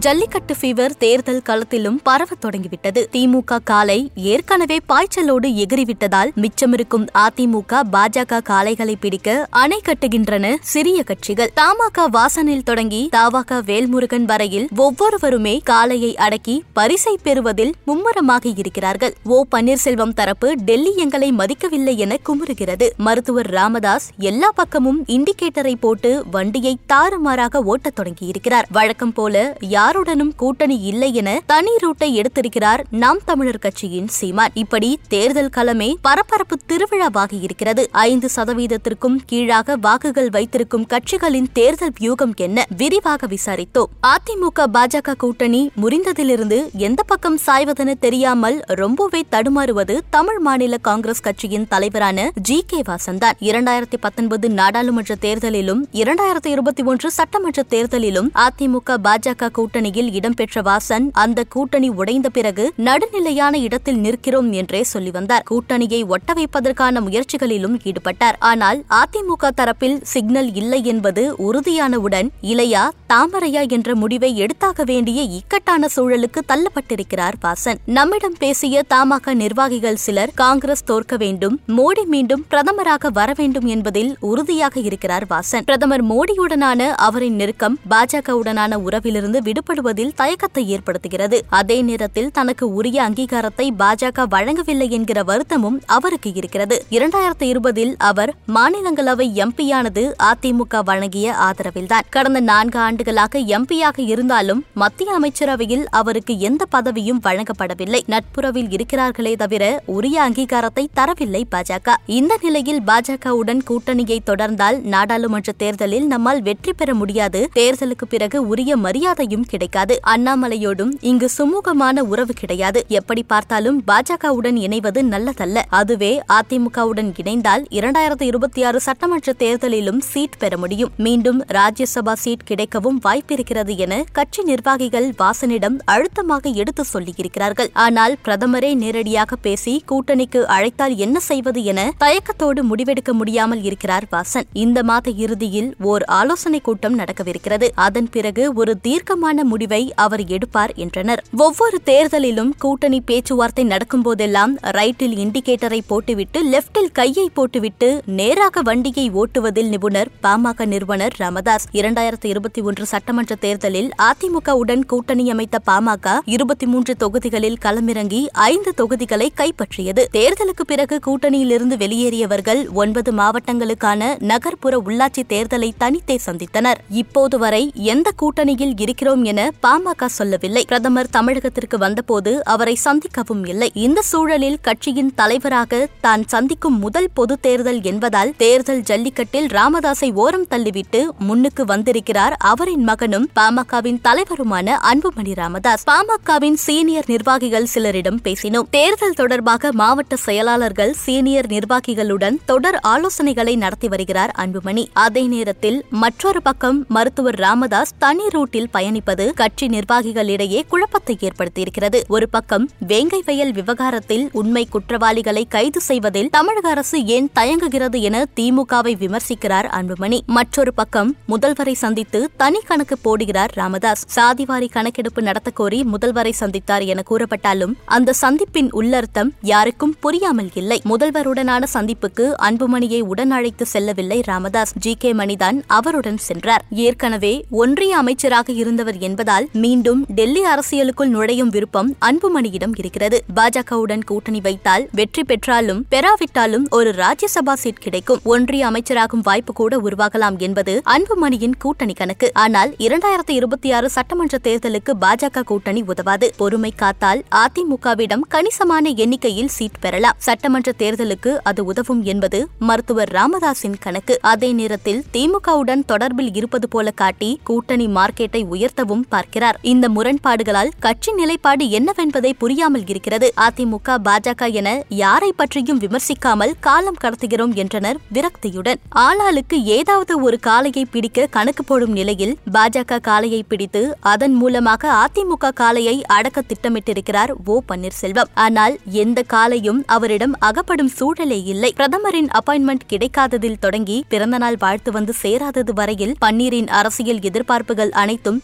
Jallikattu fever தேர்தல் களத்திலும் பரவத் தொடங்கிவிட்டது. திமுக காலை ஏற்கனவே பாய்ச்சலோடு எகிறிவிட்டதால் மிச்சமிருக்கும் அதிமுக பாஜக காளைகளை பிடிக்க அணை கட்டுகின்றன சிறிய கட்சிகள். தமாக வாசனில் தொடங்கி தாவாக வேல்முருகன் வரையில் ஒவ்வொருவருமே காளையை அடக்கி பரிசை பெறுவதில் மும்முரமாக இருக்கிறார்கள். ஓ பன்னீர்செல்வம் தரப்பு டெல்லி எங்களை மதிக்கவில்லை என குமுறுகிறது. மருத்துவர் ராமதாஸ் எல்லா பக்கமும் இண்டிகேட்டரை போட்டு வண்டியை தாறுமாறாக ஓட்டத் தொடங்கியிருக்கிறார். வழக்கம் போல யார் யாருடனும் கூட்டணி இல்லை என தனி ரூட்டை எடுத்திருக்கிறார் நாம் தமிழர் கட்சியின் சீமான். இப்படி தேர்தல் களமே பரபரப்பு திருவிழாவாகி இருக்கிறது. ஐந்து சதவீதத்திற்கும் கீழாக வாக்குகள் வைத்திருக்கும் கட்சிகளின் தேர்தல் வியூகம் என்ன விரிவாக விசாரித்தோம். அதிமுக பாஜக கூட்டணி முறிந்ததிலிருந்து எந்த பக்கம் சாய்வதென தெரியாமல் ரொம்பவே தடுமாறுவது தமிழ் மாநில காங்கிரஸ் கட்சியின் தலைவரான ஜி கே வாசன்தான். இரண்டாயிரத்தி பத்தொன்பது நாடாளுமன்ற தேர்தலிலும் இரண்டாயிரத்தி இருபத்தி ஒன்று சட்டமன்ற தேர்தலிலும் அதிமுக பாஜக கூட்டணி கூட்டணியில் இடம்பெற்ற வாசன் அந்த கூட்டணி உடைந்த பிறகு நடுநிலையான இடத்தில் நிற்கிறோம் என்றே சொல்லி வந்தார். கூட்டணியை ஒட்ட வைப்பதற்கான முயற்சிகளிலும் ஈடுபட்டார். ஆனால் அதிமுக தரப்பில் சிக்னல் இல்லை என்பது உறுதியானவுடன் இளையா தாமரையா என்ற முடிவை எடுத்தாக வேண்டிய இக்கட்டான சூழலுக்கு தள்ளப்பட்டிருக்கிறார் வாசன். நம்மிடம் பேசிய தமாக நிர்வாகிகள் சிலர் காங்கிரஸ் தோற்க வேண்டும் மோடி மீண்டும் பிரதமராக வர வேண்டும் என்பதில் உறுதியாக இருக்கிறார் வாசன். பிரதமர் மோடியுடனான அவரின் நெருக்கம் பாஜகவுடனான உறவிலிருந்து விடுபட்டு செயல்படுவதில் தயக்கத்தை ஏற்படுத்துகிறது. அதே நேரத்தில் தனக்கு உரிய அங்கீகாரத்தை பாஜக வழங்கவில்லை என்கிற வருத்தமும் அவருக்கு இருக்கிறது. இரண்டாயிரத்தி இருபதில் அவர் மாநிலங்களவை எம்பியானது அதிமுக வழங்கிய ஆதரவில்தான். கடந்த நான்கு ஆண்டுகளாக எம்பியாக இருந்தாலும் மத்திய அமைச்சரவையில் அவருக்கு எந்த பதவியும் வழங்கப்படவில்லை. நட்புறவில் இருக்கிறார்களே தவிர உரிய அங்கீகாரத்தை தரவில்லை பாஜக. இந்த நிலையில் பாஜகவுடன் கூட்டணியை தொடர்ந்தால் நாடாளுமன்ற தேர்தலில் நம்மால் வெற்றி பெற முடியாது. தேர்தலுக்கு பிறகு உரிய மரியாதையும் கிடைக்கும். கிடைக்காது. அண்ணாமலையோடும் இங்கு சுமூகமான உறவு கிடையாது. எப்படி பார்த்தாலும் பாஜகவுடன் இணைவது நல்லதல்ல. அதுவே அதிமுகவுடன் இணைந்தால் இரண்டாயிரத்தி இருபத்தி ஆறு சட்டமன்ற தேர்தலிலும் சீட் பெற முடியும். மீண்டும் ராஜ்யசபா சீட் கிடைக்கவும் வாய்ப்பிருக்கிறது என கட்சி நிர்வாகிகள் வாசனிடம் அழுத்தமாக எடுத்து சொல்லியிருக்கிறார்கள். ஆனால் பிரதமரே நேரடியாக பேசி கூட்டணிக்கு அழைத்தால் என்ன செய்வது என தயக்கத்தோடு முடிவெடுக்க முடியாமல் இருக்கிறார் வாசன். இந்த மாத இறுதியில் ஓர் ஆலோசனை கூட்டம் நடக்கவிருக்கிறது. அதன் பிறகு ஒரு தீர்க்கமான முடிவை அவர் எடுப்பார் என்றனர். ஒவ்வொரு தேர்தலிலும் கூட்டணி பேச்சுவார்த்தை நடக்கும் போதெல்லாம் ரைட்டில் இண்டிகேட்டரை போட்டுவிட்டு லெப்டில் கையை போட்டுவிட்டு நேராக வண்டியை ஓட்டுவதில் நிபுணர் பாமக நிறுவனர் ராமதாஸ். இரண்டாயிரத்தி இருபத்தி ஒன்று சட்டமன்ற தேர்தலில் அதிமுகவுடன் கூட்டணி அமைத்த பாமக இருபத்தி மூன்று தொகுதிகளில் களமிறங்கி ஐந்து தொகுதிகளை கைப்பற்றியது. தேர்தலுக்கு பிறகு கூட்டணியிலிருந்து வெளியேறியவர்கள் ஒன்பது மாவட்டங்களுக்கான நகர்ப்புற உள்ளாட்சி தேர்தலை தனித்தே சந்தித்தனர். இப்போது வரை எந்த கூட்டணியில் இருக்கிறோம் என பாமக சொல்லவில்லை. பிரதமர் தமிழகத்திற்கு வந்தபோது அவரை சந்திக்கவும் இல்லை. இந்த சூழலில் கட்சியின் தலைவராக தான் சந்திக்கும் முதல் பொது தேர்தல் என்பதால் தேர்தல் ஜல்லிக்கட்டில் ராமதாஸை ஓரம் தள்ளிவிட்டு முன்னுக்கு வந்திருக்கிறார் அவரின் மகனும் பாமகவின் தலைவருமான அன்புமணி ராமதாஸ். பாமகவின் சீனியர் நிர்வாகிகள் சிலரிடம் பேசினோம். தேர்தல் தொடர்பாக மாவட்ட செயலாளர்கள் சீனியர் நிர்வாகிகளுடன் தொடர் ஆலோசனைகளை நடத்தி வருகிறார் அன்புமணி. அதே நேரத்தில் மற்றொரு பக்கம் மருத்துவர் ராமதாஸ் தனி ரூட்டில் பயணிப்பது கட்சி நிர்வாகிகளிடையே குழப்பத்தை ஏற்படுத்தியிருக்கிறது. ஒரு பக்கம் வேங்கை வயல் விவகாரத்தில் உண்மை குற்றவாளிகளை கைது செய்வதில் தமிழக அரசு ஏன் தயங்குகிறது என திமுகவை விமர்சிக்கிறார் அன்புமணி. மற்றொரு பக்கம் முதல்வரை சந்தித்து தனி கணக்கு போடுகிறார் ராமதாஸ். சாதிவாரி கணக்கெடுப்பு நடத்த கோரி முதல்வரை சந்தித்தார் என கூறப்பட்டாலும் அந்த சந்திப்பின் உள்ளர்த்தம் யாருக்கும் புரியாமல் இல்லை. முதல்வருடனான சந்திப்புக்கு அன்புமணியை உடன் அழைத்து செல்லவில்லை ராமதாஸ். ஜி. கே. மணிதான் அவருடன் சென்றார். ஏற்கனவே ஒன்றிய அமைச்சராக இருந்தவர் என்பதால் மீண்டும் டெல்லி அரசியலுக்குள் நுழையும் விருப்பம் அன்புமணியிடம் இருக்கிறது. பாஜகவுடன் கூட்டணி வைத்தால் வெற்றி பெற்றாலும் பெறாவிட்டாலும் ஒரு ராஜ்யசபா சீட் கிடைக்கும். ஒன்றிய அமைச்சராகும் வாய்ப்பு கூட உருவாகலாம் என்பது அன்புமணியின் கூட்டணி கணக்கு. ஆனால் இரண்டாயிரத்தி இருபத்தி ஆறு சட்டமன்ற தேர்தலுக்கு பாஜக கூட்டணி உதவாது. பொறுமை காத்தால் அதிமுகவிடம் கணிசமான எண்ணிக்கையில் சீட் பெறலாம். சட்டமன்ற தேர்தலுக்கு அது உதவும் என்பது மருத்துவர் ராமதாசின் கணக்கு. அதே நேரத்தில் திமுகவுடன் தொடர்பில் இருப்பது போல காட்டி கூட்டணி மார்க்கெட்டை உயர்த்தவும் என்றும் பார்க்கிறார். இந்த முரண்பாடுகளால் கட்சி நிலைப்பாடு என்னவென்பதை புரியாமல் இருக்கிறது. அதிமுக பாஜக என யாரை பற்றியும் விமர்சிக்காமல் காலம் கடத்துகிறோம் என்றனர் விரக்தியுடன். ஆளாளுக்கு ஏதாவது ஒரு காளையை பிடிக்க கணக்கு போடும் நிலையில் பாஜக காளையை பிடித்து அதன் மூலமாக அதிமுக காளையை அடக்க திட்டமிட்டிருக்கிறார் ஓ பன்னீர்செல்வம். ஆனால் எந்த காலையும் அவரிடம் அகப்படும் சூழலே இல்லை. பிரதமரின் அப்பாயின்மெண்ட் கிடைக்காததில் தொடங்கி பிறந்தநாள் வாழ்த்து வந்து சேராதது வரையில் பன்னீரின் அரசியல் எதிர்பார்ப்புகள் அனைத்தும்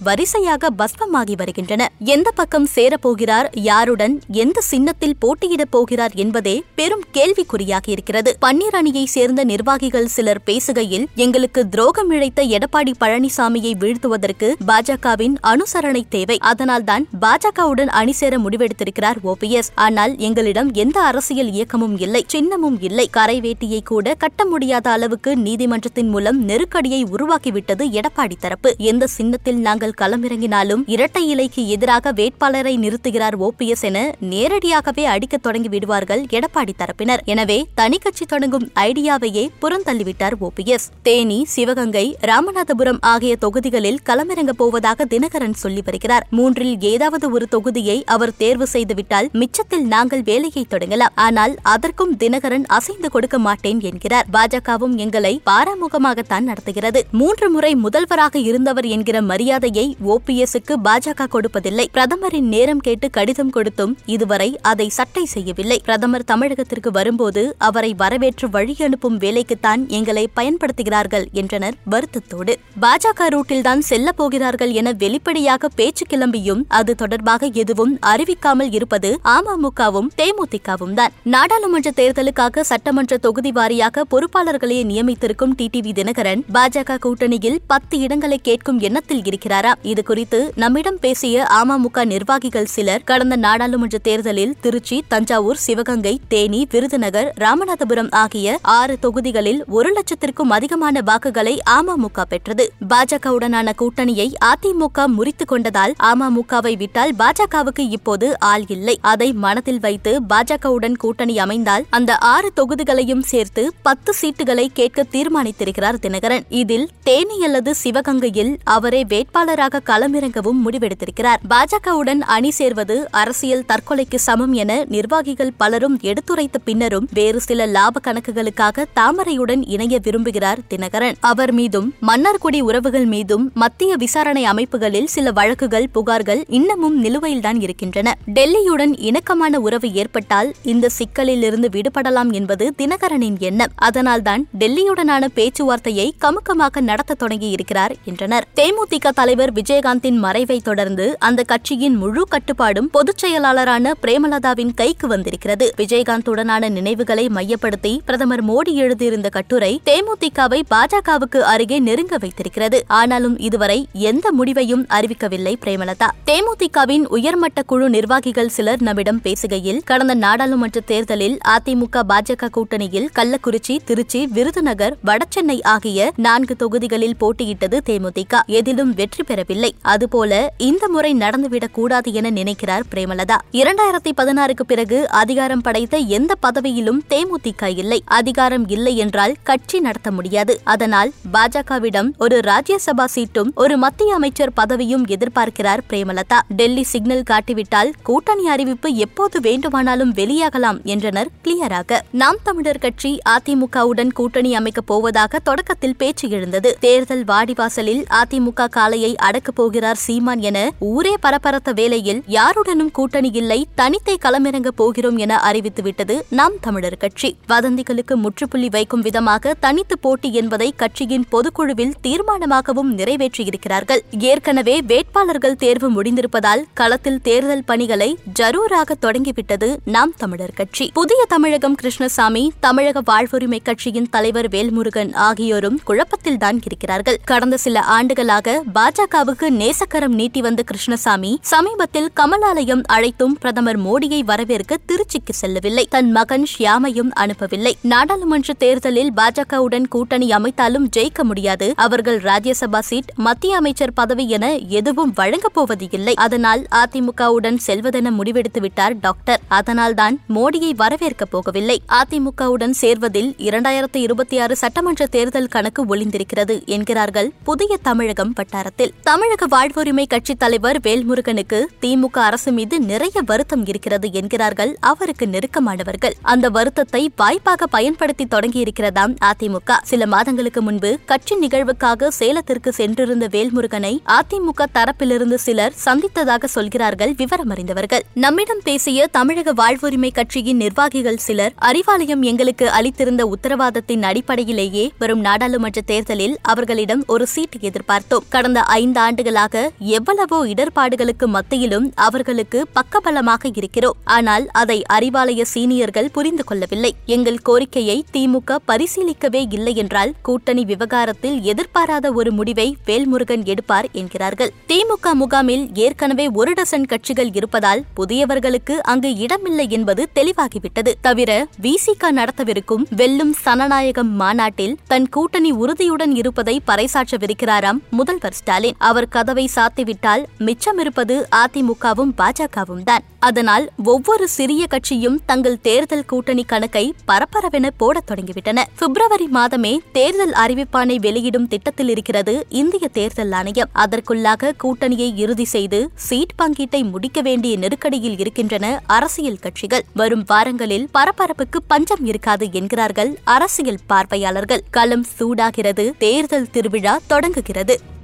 வரிசையாக பஸ்மமாகி வருகின்றன. எந்த பக்கம் சேரப்போகிறார் யாருடன் எந்த சின்னத்தில் போட்டியிடப் போகிறார் என்பதே பெரும் கேள்விக்குறியாக இருக்கிறது. பன்னீர் அணியை சேர்ந்த நிர்வாகிகள் சிலர் பேசுகையில் எங்களுக்கு துரோகம் இழைத்த எடப்பாடி பழனிசாமியை வீழ்த்துவதற்கு பாஜகவின் அனுசரணை தேவை. அதனால்தான் பாஜகவுடன் அணி சேர முடிவெடுத்திருக்கிறார் ஓபிஎஸ் ஆனால் எங்களிடம் எந்த அரசியல் இயக்கமும் இல்லை சின்னமும் இல்லை. கரைவேட்டியை கூட கட்ட முடியாத அளவுக்கு நீதிமன்றத்தின் மூலம் நெருக்கடியை உருவாக்கிவிட்டது எடப்பாடி தரப்பு. எந்த சின்னத்தில் நாங்கள் களமிற இறங்கினாலும் இரட்டை இலைக்கு எதிராக வேட்பாளரை நிறுத்துகிறார் ஓபிஎஸ் என நேரடியாகவே அடிக்க தொடங்கி விடுவார்கள் எடப்பாடி தரப்பினர். எனவே தனி கட்சி தொடங்கும் ஐடியாவையே புறந்தள்ளிவிட்டார் ஓபிஎஸ் தேனி சிவகங்கை ராமநாதபுரம் ஆகிய தொகுதிகளில் களமிறங்க போவதாக தினகரன் சொல்லி வருகிறார். மூன்றில் ஏதாவது ஒரு தொகுதியை அவர் தேர்வு செய்துவிட்டால் மிச்சத்தில் நாங்கள் வேலையை தொடங்கலாம். ஆனால் அதற்கும் தினகரன் அசைந்து கொடுக்க மாட்டேன் என்கிறார். பாஜகவும் எங்களை பாராமுகமாகத்தான் நடத்துகிறது. மூன்று முறை முதல்வராக இருந்தவர் என்கிற மரியாதையை ஓபிஎஸ்க்கு பாஜக கொடுப்பதில்லை. பிரதமரின் நேரம் கேட்டு கடிதம் கொடுத்தும் இதுவரை அதை சட்டை செய்யவில்லை. பிரதமர் தமிழகத்திற்கு வரும்போது அவரை வரவேற்று வழி அனுப்பும் வேலைக்குத்தான் எங்களை பயன்படுத்துகிறார்கள் என்றனர் வருத்தத்தோடு. பாஜக ரூட்டில்தான் செல்ல போகிறார்கள் என வெளிப்படையாக பேச்சு கிளம்பியும் அது தொடர்பாக எதுவும் அறிவிக்காமல் இருப்பது அமமுகவும் தேமுதிகவும் தான். நாடாளுமன்ற தேர்தலுக்காக சட்டமன்ற தொகுதி வாரியாக பொறுப்பாளர்களை நியமித்திருக்கும் டிடிவி தினகரன் பாஜக கூட்டணியில் பத்து இடங்களை கேட்கும் எண்ணத்தில் இருக்கிறாரா? இது குறித்து நம்மிடம் பேசிய அமமுக நிர்வாகிகள் சிலர் கடந்த நாடாளுமன்ற தேர்தலில் திருச்சி தஞ்சாவூர் சிவகங்கை தேனி விருதுநகர் ராமநாதபுரம் ஆகிய ஆறு தொகுதிகளில் ஒரு லட்சத்திற்கும் அதிகமான வாக்குகளை அமமுக பெற்றது. பாஜகவுடனான கூட்டணியை அதிமுக முறித்துக் கொண்டதால் அமமுகவை விட்டால் பாஜகவுக்கு இப்போது ஆள் இல்லை. அதை மனதில் வைத்து பாஜகவுடன் கூட்டணி அமைந்தால் அந்த ஆறு தொகுதிகளையும் சேர்த்து பத்து சீட்டுகளை கேட்க தீர்மானித்திருக்கிறார் தினகரன். இதில் தேனி அல்லது சிவகங்கையில் அவரே வேட்பாளராக களமிறங்கவும் முடிவெடுத்திருக்கிறார். பாஜகவுடன் அணி சேர்வது அரசியல் தற்கொலைக்கு சமம் என நிர்வாகிகள் பலரும் எடுத்துரைத்த பின்னரும் வேறு சில லாப கணக்குகளுக்காக தாமரையுடன் இணைய விரும்புகிறார் தினகரன். அவர் மீதும் மன்னர்குடி உறவுகள் மீதும் மத்திய விசாரணை அமைப்புகளில் சில வழக்குகள் புகார்கள் இன்னமும் நிலுவையில்தான் இருக்கின்றன. டெல்லியுடன் இணக்கமான உறவு ஏற்பட்டால் இந்த சிக்கலில் இருந்து விடுபடலாம் என்பது தினகரனின் எண்ணம். அதனால்தான் டெல்லியுடனான பேச்சுவார்த்தையை கமுக்கமாக நடத்த தொடங்கி இருக்கிறார் என்றனர். தேமுதிக தலைவர் விஜயகாந்த் விஜயகாந்தின் மறைவை தொடர்ந்து அந்த கட்சியின் முழு கட்டுப்பாடும் பொதுச் செயலாளரான பிரேமலதாவின் கைக்கு வந்திருக்கிறது. விஜயகாந்துடனான நினைவுகளை மையப்படுத்தி பிரதமர் மோடி எழுதியிருந்த கட்டுரை தேமுதிகவை பாஜகவுக்கு அருகே நெருங்க வைத்திருக்கிறது. ஆனாலும் இதுவரை எந்த முடிவையும் அறிவிக்கவில்லை பிரேமலதா. தேமுதிகவின் உயர்மட்ட குழு நிர்வாகிகள் சிலர் நம்மிடம் பேசுகையில் கடந்த நாடாளுமன்ற தேர்தலில் அதிமுக பாஜக கூட்டணியில் கள்ளக்குறிச்சி திருச்சி விருதுநகர் வடசென்னை ஆகிய நான்கு தொகுதிகளில் போட்டியிட்டது தேமுதிக. எதிலும் வெற்றி பெறவில்லை. அதுபோல இந்த முறை நடந்துவிடக் கூடாது என நினைக்கிறார் பிரேமலதா. இரண்டாயிரத்தி பதினாறுக்கு பிறகு அதிகாரம் படைத்த எந்த பதவியிலும் தேமுதிக இல்லை. அதிகாரம் இல்லை என்றால் கட்சி நடத்த முடியாது. அதனால் பாஜகவிடம் ஒரு ராஜ்யசபா சீட்டும் ஒரு மத்திய அமைச்சர் பதவியும் எதிர்பார்க்கிறார் பிரேமலதா. டெல்லி சிக்னல் காட்டிவிட்டால் கூட்டணி அறிவிப்பு எப்போது வேண்டுமானாலும் வெளியாகலாம் என்றனர் கிளியராக. நாம் தமிழர் கட்சி அதிமுகவுடன் கூட்டணி அமைக்கப் போவதாக தொடக்கத்தில் பேச்சு எழுந்தது. தேர்தல் வாடிவாசலில் அதிமுக காலையை அடக்கப் போகிறார் சீமான் என ஊரே பரபரத்த வேளையில் யாருடனும் கூட்டணி இல்லை தனித்தே களமிறங்க போகிறோம் என அறிவித்துவிட்டது நாம் தமிழர் கட்சி. வதந்திகளுக்கு முற்றுப்புள்ளி வைக்கும் விதமாக தனித்து போட்டி என்பதை கட்சியின் பொதுக்குழுவில் தீர்மானமாகவும் நிறைவேற்றியிருக்கிறார்கள். ஏற்கனவே வேட்பாளர்கள் தேர்வு முடிந்திருப்பதால் களத்தில் தேர்தல் பணிகளை ஜரூராக தொடங்கிவிட்டது நாம் தமிழர் கட்சி. புதிய தமிழகம் கிருஷ்ணசாமி தமிழக வாழ்வுரிமை கட்சியின் தலைவர் வேல்முருகன் ஆகியோரும் குழப்பத்தில்தான் இருக்கிறார்கள். கடந்த சில ஆண்டுகளாக பாஜகவுக்கு நேசக்கரம் நீட்டி வந்த கிருஷ்ணசாமி சமீபத்தில் கமலாலயம் அழைத்தும் பிரதமர் மோடியை வரவேற்க திருச்சிக்கு செல்லவில்லை. தன் மகன் ஷியாமையும் அனுப்பவில்லை. நாடாளுமன்ற தேர்தலில் பாஜகவுடன் கூட்டணி அமைத்தாலும் ஜெயிக்க முடியாது. அவர்கள் ராஜ்யசபா சீட் மத்திய அமைச்சர் பதவி என எதுவும் வழங்கப் போவது இல்லை அதனால் அதிமுகவுடன் செல்வதென முடிவெடுத்து விட்டார் டாக்டர். அதனால்தான் மோடியை வரவேற்கப் போகவில்லை. அதிமுகவுடன் சேர்வதில் இரண்டாயிரத்து இருபத்தி ஆறு சட்டமன்ற தேர்தல் கணக்கு ஒளிந்திருக்கிறது என்கிறார்கள் புதிய தமிழகம் வட்டாரத்தில். தமிழக வாழ்வுரிமை கட்சித் தலைவர் வேல்முருகனுக்கு திமுக அரசு மீது நிறைய வருத்தம் இருக்கிறது என்கிறார்கள் அவருக்கு நெருக்கமானவர்கள். அந்த வருத்தத்தை வாய்ப்பாக பயன்படுத்தி தொடங்கியிருக்கிறதாம் அதிமுக? சில மாதங்களுக்கு முன்பு கட்சி நிகழ்வுக்காக சேலத்திற்கு சென்றிருந்த வேல்முருகனை அதிமுக தரப்பிலிருந்து சிலர் சந்தித்ததாக சொல்கிறார்கள் விவரம் அறிந்தவர்கள் நம்மிடம் பேசிய தமிழக வாழ்வுரிமை கட்சியின் நிர்வாகிகள் சிலர் அறிவாலயம் எங்களுக்கு அளித்திருந்த உத்தரவாதத்தின் அடிப்படையிலேயே வரும் நாடாளுமன்ற தேர்தலில் அவர்களிடம் ஒரு சீட்டு எதிர்பார்த்தோம். கடந்த ஐந்து ஆண்டுகள் ஆண்டுகளாக எவ்வளவோ இடர்பாடுகளுக்கு மத்தியிலும் அவர்களுக்கு பக்கபலமாக இருக்கிறோம். ஆனால் அதை அறிவாலய சீனியர்கள் புரிந்து கொள்ளவில்லை. எங்கள் கோரிக்கையை திமுக பரிசீலிக்கவே இல்லை என்றால் கூட்டணி விவகாரத்தில் எதிர்பாராத ஒரு முடிவை வேல்முருகன் எடுப்பார் என்கிறார்கள். திமுக முகாமில் ஏற்கனவே ஒரு டசன் கட்சிகள் இருப்பதால் புதியவர்களுக்கு அங்கு இடமில்லை என்பது தெளிவாகிவிட்டது. தவிர விசிக நடத்தவிருக்கும் வெல்லும் சனநாயகம் மாநாட்டில் தன் கூட்டணி உறுதியுடன் இருப்பதை பறைசாற்றவிருக்கிறாராம் முதல்வர் ஸ்டாலின். அவர் கதவை சாத்திவிட்டால் மிச்சமிருப்பது அதிமுகவும் பாஜகவும் தான். அதனால் ஒவ்வொரு சிறிய கட்சியும் தங்கள் தேர்தல் கூட்டணி கணக்கை பரபரவென போடத் தொடங்கிவிட்டன. பிப்ரவரி மாதமே தேர்தல் அறிவிப்பானை வெளியிடும் திட்டத்தில் இருக்கிறது இந்திய தேர்தல் ஆணையம். அதற்குள்ளாக கூட்டணியை இறுதி செய்து சீட் பங்கீட்டை முடிக்க வேண்டிய நெருக்கடியில் இருக்கின்றன அரசியல் கட்சிகள். வரும் வாரங்களில் பரபரப்புக்கு பஞ்சம் இருக்காது என்கிறார்கள் அரசியல் பார்வையாளர்கள். களம் சூடாகிறது தேர்தல் திருவிழா தொடங்குகிறது.